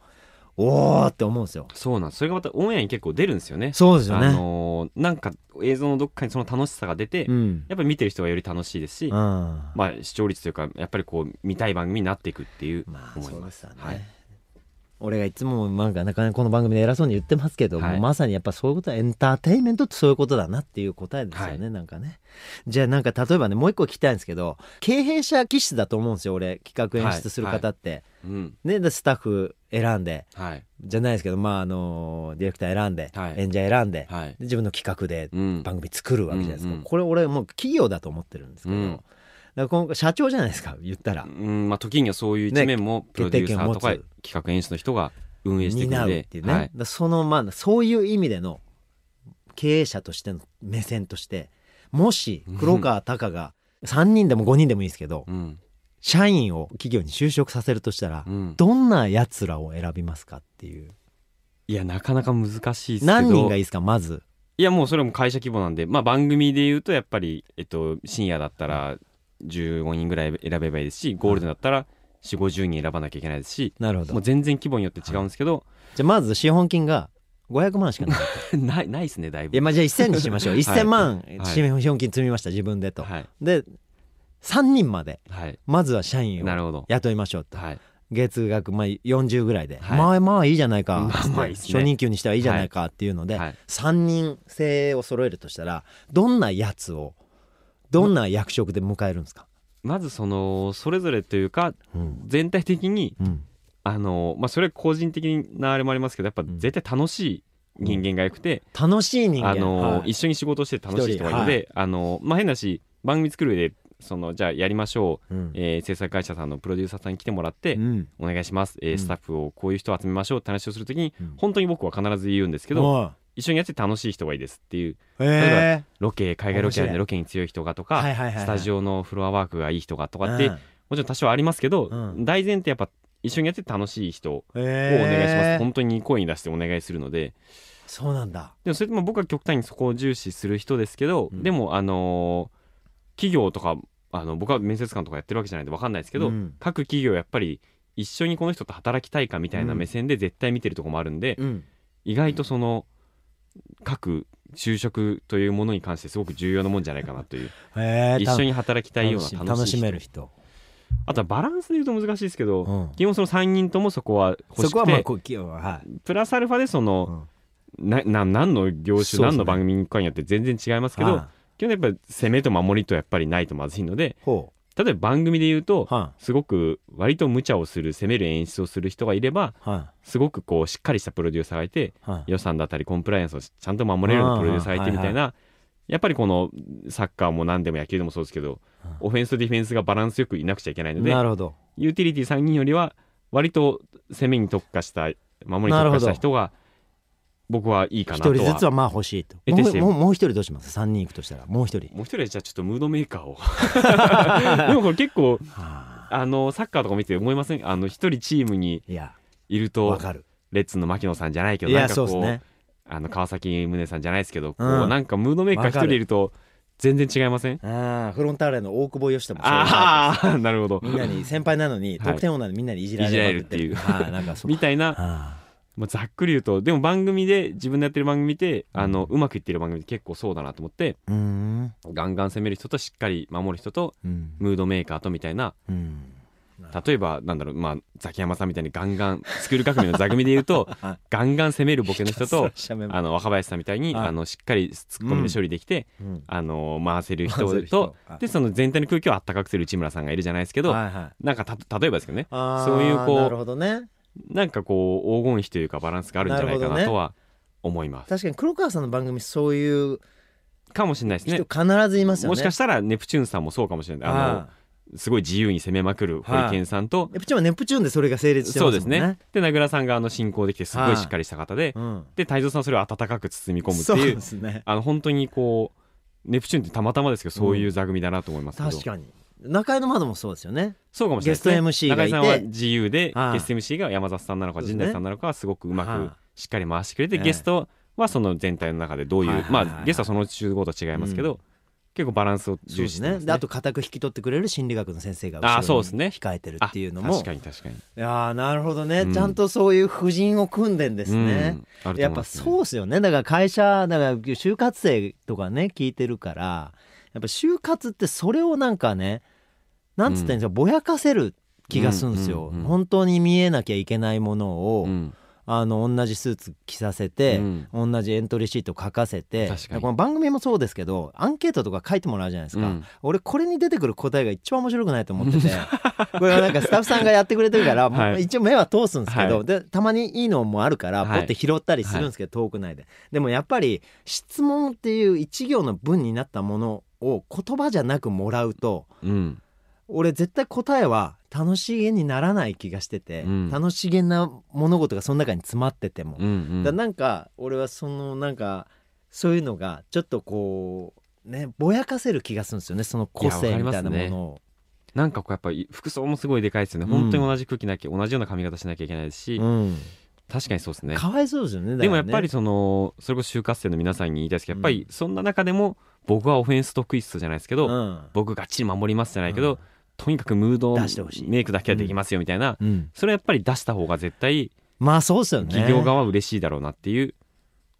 おーって思うんですよ。そうなんそれがまたオンエアに結構出るんですよね。そうですよね、あのーなんか映像のどっかにその楽しさが出て、うん。やっぱり見てる人がより楽しいですし、うん。まあ視聴率というかやっぱりこう見たい番組になっていくっていうまあ思いま。そうですすよね、はい。俺がいつもなんかなかなかこの番組で偉そうに言ってますけど、はい。まさにやっぱそういうことはエンターテインメントってそういうことだなっていう答えですよね、はい。なんかね。じゃあなんか例えばねもう一個聞きたいんですけど経営者気質だと思うんですよ俺。企画演出する方って、うん。ねでスタッフ選んではい。じゃないですけどまああのディレクター選んで、はい。演者選んで,、はい。で自分の企画でうん。番組作るわけじゃないですか、うんうんこれ俺もう企業だと思ってるんですけど、うんだからこの社長じゃないですか言ったら、うんまあ時にはそういう一面もプロデューサーとか企画演出の人が運営していくうっていうね、はい。そのまあそういう意味での経営者としての目線としてもし黒川隆が3人でも5人でもいいですけど、うん社員を企業に就職させるとしたら、うん。どんなやつらを選びますかっていう。いやなかなか難しいですけど。何人がいいですかまず。いやもうそれはもう会社規模なんで。まあ番組で言うとやっぱり、えっと、深夜だったら15人ぐらい選べばいいですしゴールデンだったら4 5 0人選ばなきゃいけないですしなるほど。もう全然規模によって違うんですけど、じゃあまず資本金が500万しかない。ないないですねだいぶ。いやまあじゃあ1000にしましょう。1000万はい。資本金積みました自分でと。はい。で3人まではい。まずは社員をなるほど。雇いましょうと。はい。月額まあ40ぐらいで、はい。まあまあいいじゃないか、まあね。初任給にしてはいいじゃないかっていうので、はい。3人制を揃えるとしたらどんなやつをどんな役職で迎えるんですか、まずそのそれぞれというかうん。全体的にうん。あのまあそれは個人的なあれもありますけどやっぱん。絶対楽しい人間がよくて、楽しい人間。あの、はい。一緒に仕事をして楽しい人がいるので、あのまあ変なし番組作る上でそのじゃあやりましょう、うん。えー制作会社さんのプロデューサーさんに来てもらって、うん。お願いします、えーうん。スタッフをこういう人を集めましょうって話をするときに、うん。本当に僕は必ず言うんですけど、一緒にやって楽しい人がいいですっていう。えロケ海外ロケなん面白い。でロケに強い人がとか、はいはいはいはい。スタジオのフロアワークがいい人がとーかって、うん。もちろん多少ありますけど、うん。大前提やっぱ一緒にやって楽しい人をおえー願いします、本当に声に出してお願いするので。そうなんだ。でもそれでも僕は極端にそこを重視する人ですけど、うん。でもあのー企業とかあの僕は面接官とかやってるわけじゃないんで分かんないですけど、うん。各企業やっぱり一緒にこの人と働きたいかみたいな目線で絶対見てるところもあるんで、うん。意外とその各就職というものに関してすごく重要なもんじゃないかなという。えー一緒に働きたいような楽しめる人、あとはバランスで言うと難しいですけど、うん。基本その3人ともそこは欲しくてプラスアルファでその、なな何の業種、何の番組かによって全然違いますけど、は基本やっぱり攻めと守りとやっぱりないとまずいので例えば番組で言うとすごく割と無茶をする攻める演出をする人がいればすごくこうしっかりしたプロデューサーがいていはい。予算だったりコンプライアンスをちゃんと守れるようなプロデューサーがいてみたいなやっぱりこのサッカーも何でも野球でもそうですけどオフェンスとディフェンスがバランスよくいなくちゃいけないのでなるほど。ユーティリティ3人よりは割と攻めに特化した守りに特化した人が僕はいいかな一とは。人ずつはまあ欲しいと。もうもうもう一人どうします？三人行くとしたら。もう一人。もう一人はじゃあちょっとムードメーカーを。でもこれ結構はあ。あのサッカーとか見てて思いません？あの一人チームにいるわとかる。レッツの牧野さんじゃないけどなんかこうね。あの川崎宗さんじゃないですけど、こうんうなんかムードメーカー一人いると全然違いません？ああフロンターレの大久保嘉人もああ なるほど。みんなに先輩なのにはい。得点王なのにみんなにいじられるっていう。はいなんかそう。みたいな、あまあ、ざっくり言うとでも番組で自分でやってる番組ってあのうまくいってる番組って結構そうだなと思ってガンガン攻める人としっかり守る人とうん。ムードメーカーとみたいなうん。例えばなんだろうまあザキヤマさんみたいにガンガンスクール革命の座組で言うと はい。ガンガン攻めるボケの人とあの若林さんみたいにはいあのしっかりツッコミで処理できて、うんあの回せる人とでその全体の空気をあったかくする内村さんがいるじゃないですけど、はいはいなんかた例えばですけどねそういうこうなるほどねなんかこう黄金比というかバランスがあるんじゃないかなとは思います、確かに黒川さんの番組そういうかもしれないですね。人必ずいますよね。もしかしたらネプチューンさんもそうかもしれない。あのすごい自由に攻めまくるホリケンさんと、ネプチューンはネプチューンでそれが成立してそうですね。ねで名倉さんがあの進行できてすごいしっかりした方で、うん。で太蔵さんはそれを温かく包み込むっていうですね。あの本当にこうネプチューンってたまたまですけどそういう座組だなと思いますけど、確かに中井の窓もそうですよね。そうかもしれないね。ゲスト MC がいて。中井さんは自由ではいゲスト MC が山里さんなのか陣内さんなのかはすごくうまはいくしっかり回してくれて、ええ。ゲストはその全体の中でどういう、はいはいはい。はいまあゲストはその集合とは違いますけど、結構バランスを重視してね。ですね。であと固く引き取ってくれる心理学の先生が後ろにあそうですね。控えてるっていうのあも確かに確かに。いやーなるほどね、うん。ちゃんとそういう婦人を組んでんですね、うん。あるとやっぱそうですよね。だから会社だから就活生とかね聞いてるからやっぱ就活ってそれをなんかねなんつったらいいんですか、ぼやかせる気がするんですよ、うんうんうん本当に見えなきゃいけないものを、うん。あの同じスーツ着させて、うん。同じエントリーシート書かせてこの番組もそうですけどアンケートとか書いてもらうじゃないですか、うん。俺これに出てくる答えが一番面白くないと思ってて。これはなんかスタッフさんがやってくれてるから、はい。一応目は通すんですけど、はい。でたまにいいのもあるからはい。ポッて拾ったりするんですけど、トーク内で。でもやっぱり質問っていう一行の文になったものを言葉じゃなくもらうとうん俺絶対答えは楽しげにならない気がしてて、うん。楽しげな物事がその中に詰まってても、うんうん。だなんか俺はそのなんかそういうのがちょっとこうねぼやかせる気がするんですよねその個性みたいなものを。なんかこうやっぱり服装もすごいでかいですよね、うん。本当に同じ服着なきゃ同じような髪型しなきゃいけないですし、うん。確かにそうですね。かわいそうですよねねでもやっぱりそのそれこそ就活生の皆さんに言いたいですけどやっぱりそんな中でも僕はオフェンス得意っすじゃないですけど、うん。僕がっちり守りますじゃないけど、うんとにかくムードメイクだけはできますよみたいな、うん。それはやっぱり出した方が絶対まあそうですよね。企業側は嬉しいだろうなっていう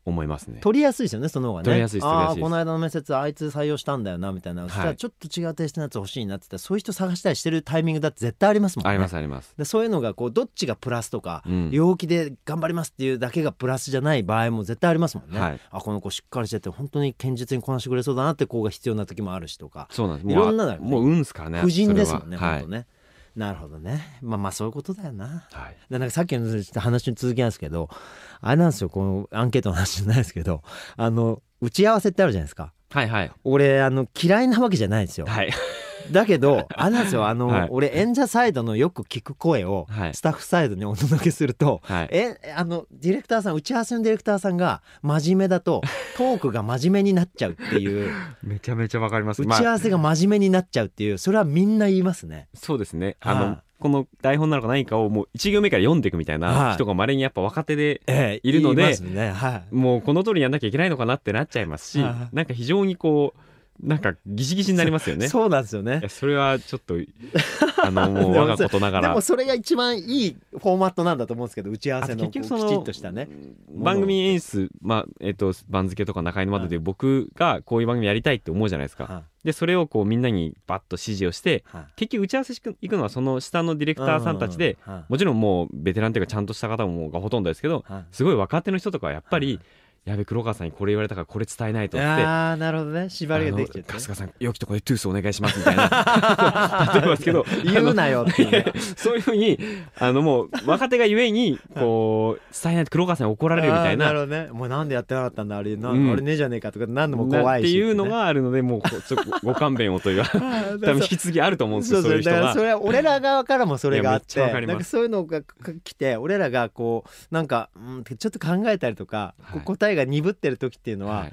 思いますね。取りやすいですよねその方がね。取りやすいああこの間の面接あいつ採用したんだよなみたいな、いそしたらちょっと違うテイストのやつ欲しいなって言ったらそういう人探したりしてるタイミングだって絶対ありますもんね。ありますあります。でそういうのがこうどっちがプラスとか、うん。陽気で頑張りますっていうだけがプラスじゃない場合も絶対ありますもんね、はい。あこの子しっかりしてて本当に堅実にこなしてくれそうだなって子が必要な時もあるしとかそうなんです。いろんなね。もう運ですからね。婦人ですもんね本当ね、なるほどねまあまあそういうことだよなはい。はい。でなんかさっきの話の続きなんですけどあれなんですよこのアンケートの話じゃないですけどあの打ち合わせってあるじゃないですかはいはい。俺あの嫌いなわけじゃないんですよ、はい。だけどあれなんですよあの、はい俺演者サイドのよく聞く声をはいスタッフサイドにお届けすると、はい。えあのディレクターさん打ち合わせのディレクターさんが真面目だとトークが真面目になっちゃうっていう めちゃめちゃわかります。打ち合わせが真面目になっちゃうっていうそれはみんな言いますね。そうですね。あのはいこの台本なのか何かをもう一行目から読んでいくみたいはない人がまれにやっぱ若手でええいるので言いますねはいもうこの通りやんなきゃいけないのかなってなっちゃいますしはいなんか非常にこうなんかギシギシになりますよね。そうなんですよね。それはちょっとあの もう我がことながら。でもそれが一番いいフォーマットなんだと思うんですけど打ち合わせのきちっとしたね。番組演出、まあえっと番付とか中井の窓で僕がこういう番組やりたいって思うじゃないですか。はでそれをこうみんなにバッと指示をしていはい。結局打ち合わせ行くのはその下のディレクターさんたちでもちろんもうベテランというかちゃんとした方もがほとんどですけどはい。すごい若手の人とかはやっぱりやべ黒川さんにこれ言われたからこれ伝えないとって。ああなるほどね。縛りができちゃって春日さん良きとこでトゥースお願いしますみたいな。例えばですけど。言うなよっていう。ねそういうふうにあのもう若手がゆえにこう伝えないと黒川さんに怒られるみたいな。なるほどね。もうなんでやってなかったんだあれな、うん。あれねえじゃねえかとか何度も怖いしな。っていうのねがあるのでもうちょご勘弁をという 多分引き継ぎあると思うんですよそういう人が。だからそれは俺ら側からもそれがあってなんかそういうのが来て俺らがこうなんか、うん、ちょっと考えたりとか、はい。答えが鈍ってる時っていうのは、はい。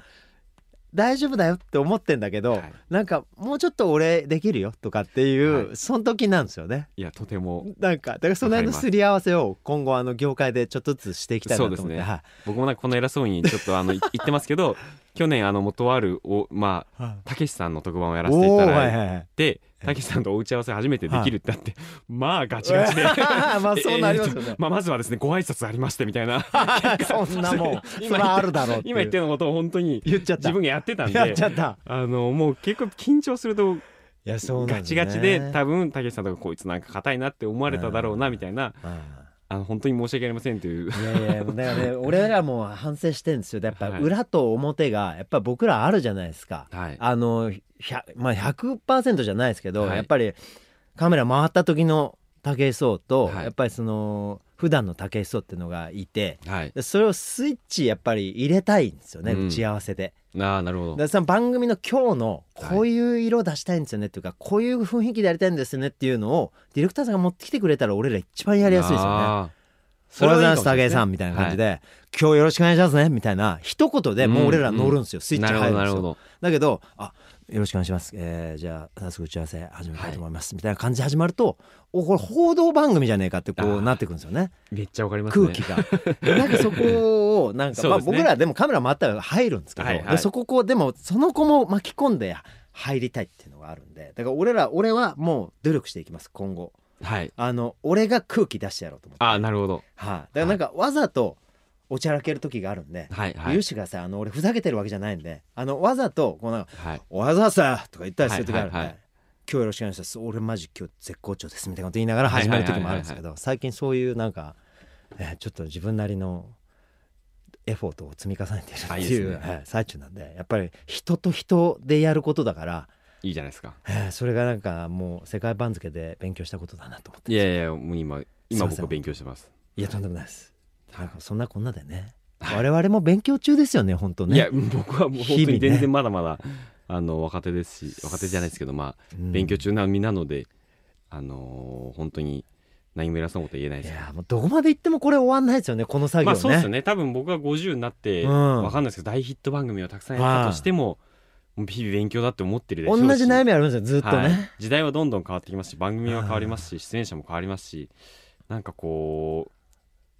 大丈夫だよって思ってんだけど、はい。なんかもうちょっと俺できるよとかっていう、はい。その時なんですよね。いやとてもなんかだからその辺のす。り合わせを今後あの業界でちょっとずつしていきたいなと思って、ね。はい。僕もなんかこの偉そうにちょっとあのい言ってますけど 去年あの元あるおまあはい。たけしさんの特番をやらせていただいてたけしさんとお打ち合わせ初めてできるってなって、まあガチガチで。まあそうなりますよね。まあ、まずはですねご挨拶ありましてみたいな。そんなもんそれはあるだろう今言ってることを本当に言っちゃった。自分がやってたんでやっちゃった。あのもう結構緊張するといやそうね。ガチガチで多分たけしさんとかこいつなんか硬いなって思われただろうなみたいなああの本当に申し訳ありませんという。あいやいやだからね 俺らも反省してるんですよ。やっぱはい。裏と表がやっぱ僕らあるじゃないですか、はい。あの100まあ100%じゃないですけど、はい。やっぱりカメラ回った時の武井壮と、はい。やっぱりその普段の武井壮っていうのがいてはい。でそれをスイッチやっぱり入れたいんですよね、うん。打ち合わせで。ああなるほど。でその番組の今日のこういう色出したいんですよねっていうか、こういう雰囲気でやりたいんですよねっていうのをディレクターさんが持ってきてくれたら俺ら一番やりやすいですよね。おはようございます武井さんみたいな感じで、今日よろしくお願いしますねみたいな一言でもう俺ら乗るんですよ、スイッチ入るんですよ。どなるほど。だけどあよろしくお願いします、えーじゃあ早速打ち合わせ始めたいと思います、みたいな感じで始まるとおこれ報道番組じゃねえかってこうなってくるんですよね。めっちゃわかりますね。空気が。なんかそこをなんか、まあ、僕らでもカメラ回ったら入るんですけど、はいはい。でそここうでもその子も巻き込んで入りたいっていうのがあるんでだから俺ら俺はもう努力していきます今後。はい。あの俺が空気出してやろうと思って。ああなるほど。はい、だからなんかわざとおちゃらける時があるんで、はいはい。許してくださいあの俺ふざけてるわけじゃないんであのわざとこうなんかはい「おはようございます」とか言ったりする時があるんで、はいはいはい。今日よろしくお願いします。俺マジ今日絶好調ですみたいなこと言いながら始める時もあるんですけど最近そういうなんか、えーちょっと自分なりのエフォートを積み重ねているってあいうね。はい最中なんでやっぱり人と人でやることだから、いいじゃないですか。えーそれがなんかもう世界番付で勉強したことだなと思って。いやいやもう今今僕勉強してます。いやとんでもないですなんかそんなこんなでね。我々も勉強中ですよね本当ね。いや僕はもう本当に全然まだまだあの若手ですし若手じゃないですけどまあうん勉強中な身なのであのー本当に何も偉そうなこと言えないいです。やもうどこまで行ってもこれ終わんないですよねこの作業ね、まあそうですよね。多分僕が50になって、うん。わかんないですけど大ヒット番組をたくさんやったとしても、もう日々勉強だって思ってるでしょうし同じ悩みありますよずっとね、はい。時代はどんどん変わってきますし番組は変わりますし出演者も変わりますしなんかこう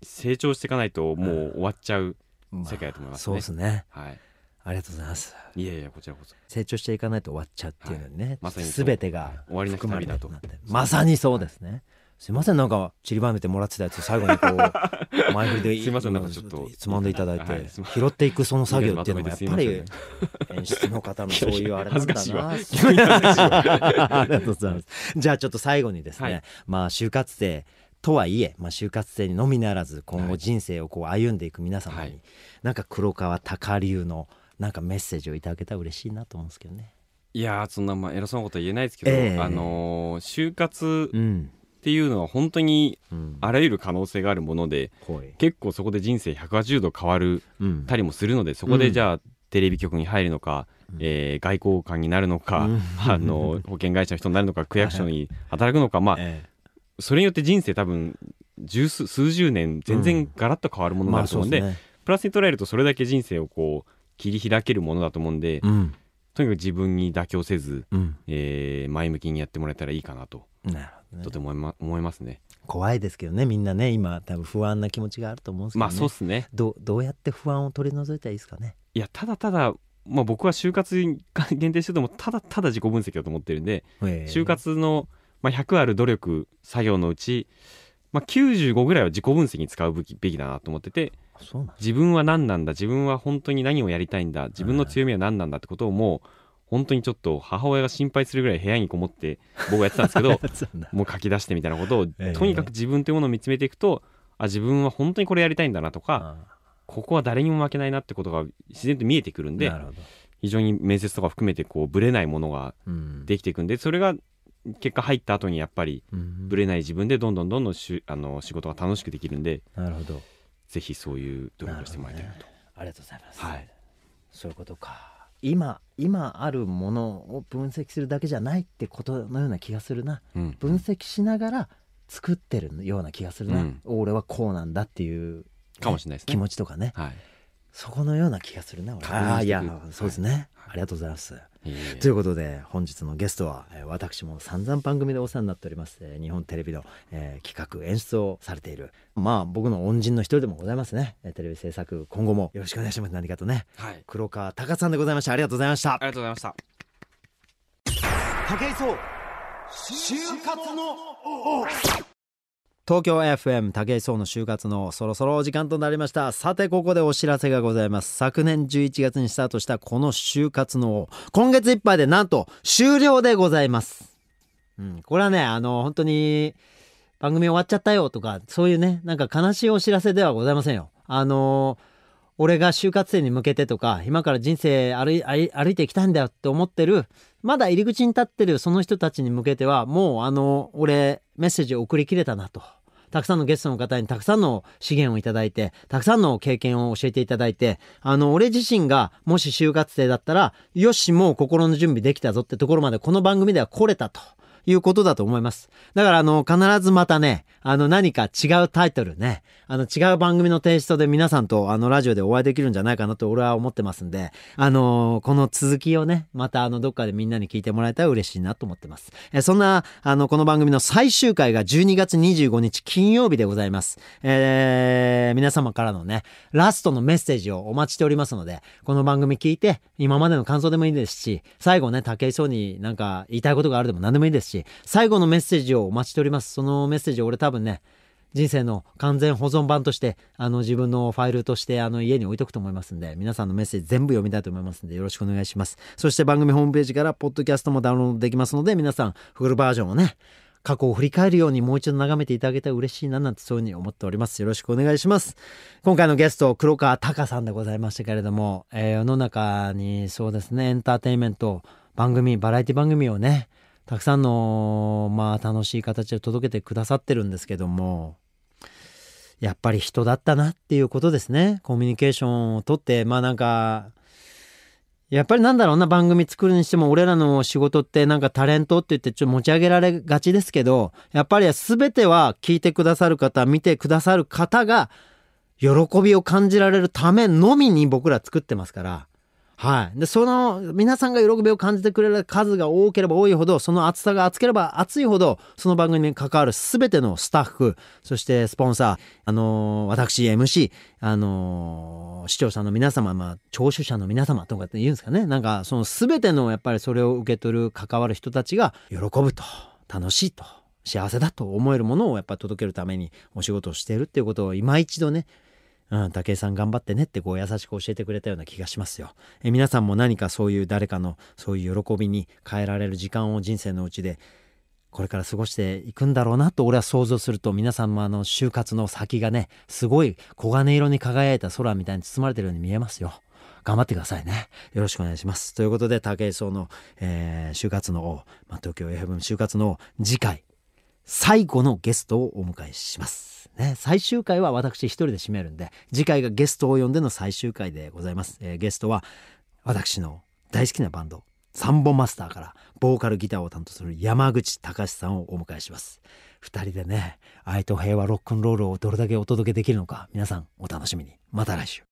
成長していかないともう終わっちゃうまあ世界だと思いますね。そうですね。はい。ありがとうございます。いやいやこちらこそ。成長していかないと終わっちゃうっていうのにね、まさに全てが終わりな旅だと。まさにそうですね。すいませんなんか散りばめてもらってたやつ最後にこう 前振りですいませんなんかちょっと。つまんでいただいて、拾っていくその作業っていうのがやっぱり演出の方の そういうあれなんだな ありがとうございます。じゃあちょっと最後にですね、はい。まあ就活生とはいえ、まあ、就活生にのみならず今後人生をこう歩んでいく皆様に、はい。なんか黒川隆流のなんかメッセージをいただけたら嬉しいなと思うんですけどね。いやーそんなまあ偉そうなことは言えないですけど、ええ。あのー就活うん。っていうのは本当にうん。あらゆる可能性があるものでほい。結構そこで人生180度変わるうんたりもするのでそこでじゃあテレビ局に入るのか、えー外交官になるのか、うん。あの保険会社の人になるのか区役所に働くのかまあえそれによって人生多分十数数十年全然ガラッと変わるものになると思うんで,、まあそうですね。プラスに捉えるとそれだけ人生をこう切り開けるものだと思うんで、うん。とにかく自分に妥協せず、うん。えー前向きにやってもらえたらいいかなと。なるほどね。とても思いま思いますね。怖いですけどねみんなね今多分不安な気持ちがあると思うんですけど、ね、まあそうっすね。どうどうやって不安を取り除いたらいいですかね？いやただただまあ僕は就活に限定しててもただただ自己分析だと思ってるんで、ええ就活の、まあ、100ある努力作業のうち、まあ、95ぐらいは自己分析に使うべきだなと思ってて自分は何なんだ自分は本当に何をやりたいんだ自分の強みは何なんだってことをもう本当にちょっと母親が心配するぐらい部屋にこもって僕はやってたんですけど もう書き出してみたいなことを、ええ。とにかく自分というものを見つめていくとあ自分は本当にこれやりたいんだなとかあここは誰にも負けないなってことが自然と見えてくるんで非常に面接とか含めてこうブレないものがうん。できていくんでそれが結果入った後にやっぱりうん。ブレない自分でどんどんどんどんしゅあの仕事が楽しくできるんでなるほど。ぜひそういう努力をしてもらいたいなと。ありがとうございます、はい。そういうことか。今今あるものを分析するだけじゃないってことのような気がするな。うん。分析しながら作ってるような気がするな、うん。俺はこうなんだっていうかもしれないですね。気持ちとかね。はいそこのような気がするなああいやはい。そうですね、はい。ありがとうございます、いえいえ。ということで本日のゲストは、えー私も散々番組でお世話になっております、えー日本テレビの、えー企画演出をされているまあ僕の恩人の一人でもございますね。えーテレビ制作今後もよろしくお願いします。何かとね。はい。黒川隆さんでございました。ありがとうございました。ありがとうございました。武井壮就活の王東京 FM 武井壮の就活のそろそろお時間となりました。さてここでお知らせがございます。昨年11月にスタートしたこの就活の今月いっぱいでなんと終了でございます、うん、これはねあの本当に番組終わっちゃったよとかそういうねなんか悲しいお知らせではございませんよ。あの俺が就活生に向けてとか今から人生歩い歩い歩いていきたいんだよって思ってるまだ入り口に立ってるその人たちに向けてはもうあの俺メッセージを送りきれたなと。たくさんのゲストの方にたくさんの資源をいただいてたくさんの経験を教えていただいてあの俺自身がもし就活生だったらよしもう心の準備できたぞってところまでこの番組では来れたと。いうことだと思います。だからあの必ずまたね、あの何か違うタイトルね、あの違う番組のテイストで皆さんとあのラジオでお会いできるんじゃないかなと俺は思ってますんで、あのこの続きをね、またあのどっかでみんなに聞いてもらえたら嬉しいなと思ってます。えそんなあのこの番組の最終回が12月25日金曜日でございます。えー皆様からのね、ラストのメッセージをお待ちしておりますので、この番組聞いて今までの感想でもいいですし、最後ね、武井壮になんか言いたいことがあるでも何でもいいですし、最後のメッセージをお待ちしております。そのメッセージを俺多分ね、人生の完全保存版としてあの自分のファイルとしてあの家に置いとくと思いますんで皆さんのメッセージ全部読みたいと思いますんでよろしくお願いします。そして番組ホームページからポッドキャストもダウンロードできますので皆さんフルバージョンをね過去を振り返るようにもう一度眺めていただけたら嬉しいななんてそういうふうに思っております。よろしくお願いします。今回のゲスト黒川隆さんでございましたけれども、えー世の中にそうですねエンターテインメント番組バラエティ番組をねたくさんのまあ楽しい形で届けてくださってるんですけどもやっぱり人だったなっていうことですね。コミュニケーションをとってまあなんかやっぱりなんだろうな番組作るにしても俺らの仕事ってなんかタレントって言ってちょっと持ち上げられがちですけどやっぱり全ては聞いてくださる方見てくださる方が喜びを感じられるためのみに僕ら作ってますからはい。で、その、皆さんが喜びを感じてくれる数が多ければ多いほど、その厚さが厚ければ厚いほど、その番組に関わる全てのスタッフ、そしてスポンサー、あのー私 MC、あのー視聴者の皆様、まあ、聴取者の皆様とかって言うんですかね。なんか、その全ての、やっぱりそれを受け取る、関わる人たちが、喜ぶと、楽しいと、幸せだと思えるものをやっぱ届けるためにお仕事をしているっていうことを今一度ね、うん、武井さん頑張ってねってこう優しく教えてくれたような気がしますよ。え皆さんも何かそういう誰かのそういう喜びに変えられる時間を人生のうちでこれから過ごしていくんだろうなと俺は想像すると皆さんもあの就活の先がねすごい黄金色に輝いた空みたいに包まれてるように見えますよ。頑張ってくださいね。よろしくお願いします。ということで武井壮の、えー就活の王、まあ、東京 FM 就活の王次回最後のゲストをお迎えします。ね、最終回は私一人で締めるんで、次回がゲストを呼んでの最終回でございます。えーゲストは私の大好きなバンド、サンボマスターからボーカルギターを担当する山口隆さんをお迎えします。二人でね、愛と平和ロックンロールをどれだけお届けできるのか、皆さんお楽しみに。また来週。